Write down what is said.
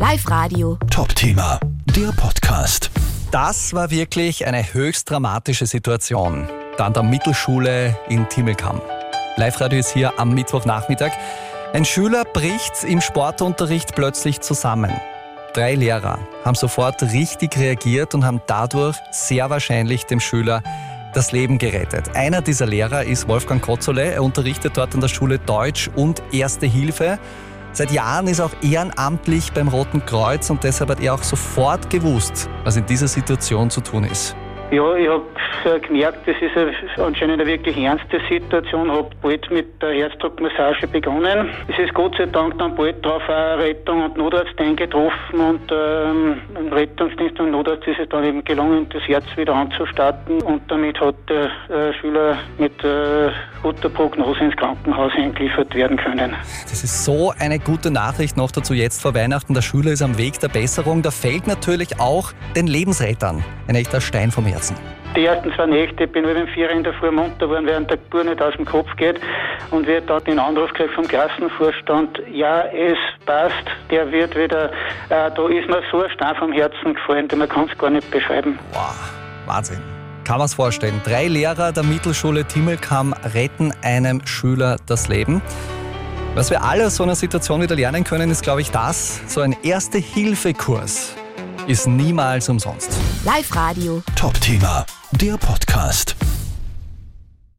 Live Radio. Top-Thema, der Podcast. Das war wirklich eine höchst dramatische Situation. Da an der Mittelschule in Timmelkamm. Live-Radio ist hier am Mittwochnachmittag. Ein Schüler bricht im Sportunterricht plötzlich zusammen. Drei Lehrer haben sofort richtig reagiert und haben dadurch sehr wahrscheinlich dem Schüler das Leben gerettet. Einer dieser Lehrer ist Wolfgang Kotzole. Er unterrichtet dort an der Schule Deutsch und Erste Hilfe. Seit Jahren ist er auch ehrenamtlich beim Roten Kreuz und deshalb hat er auch sofort gewusst, was in dieser Situation zu tun ist. Ja, ich habe gemerkt, das ist eine, anscheinend eine wirklich ernste Situation. Habe bald mit der Herzdruckmassage begonnen. Es ist Gott sei Dank dann bald darauf auch Rettung und Notarzt eingetroffen und ähm, Rettungsdienst und Notarzt ist es dann eben gelungen, das Herz wieder anzustarten und damit hat der äh, Schüler mit äh, guter Prognose ins Krankenhaus eingeliefert werden können. Das ist so eine gute Nachricht noch dazu jetzt vor Weihnachten. Der Schüler ist am Weg der Besserung. Da fällt natürlich auch den Lebensrettern ein echter Stein vom Herzen. Herzen? Die ersten zwei Nächte bin ich mit vier in der Früh munter geworden, während der Geburt nicht aus dem Kopf geht. Und wir dort den Anruf gekriegt vom Klassenvorstand, ja, es passt, der wird wieder, äh, da ist mir so ein Stein vom Herzen gefallen, man kann es gar nicht beschreiben. Wow, Wahnsinn. Kann man es vorstellen. Drei Lehrer der Mittelschule Timmelkamm retten einem Schüler das Leben. Was wir alle aus so einer Situation wieder lernen können, ist, glaube ich, das, so ein Erste-Hilfe-Kurs ist niemals umsonst. Live Radio. Top-Thema, der Podcast.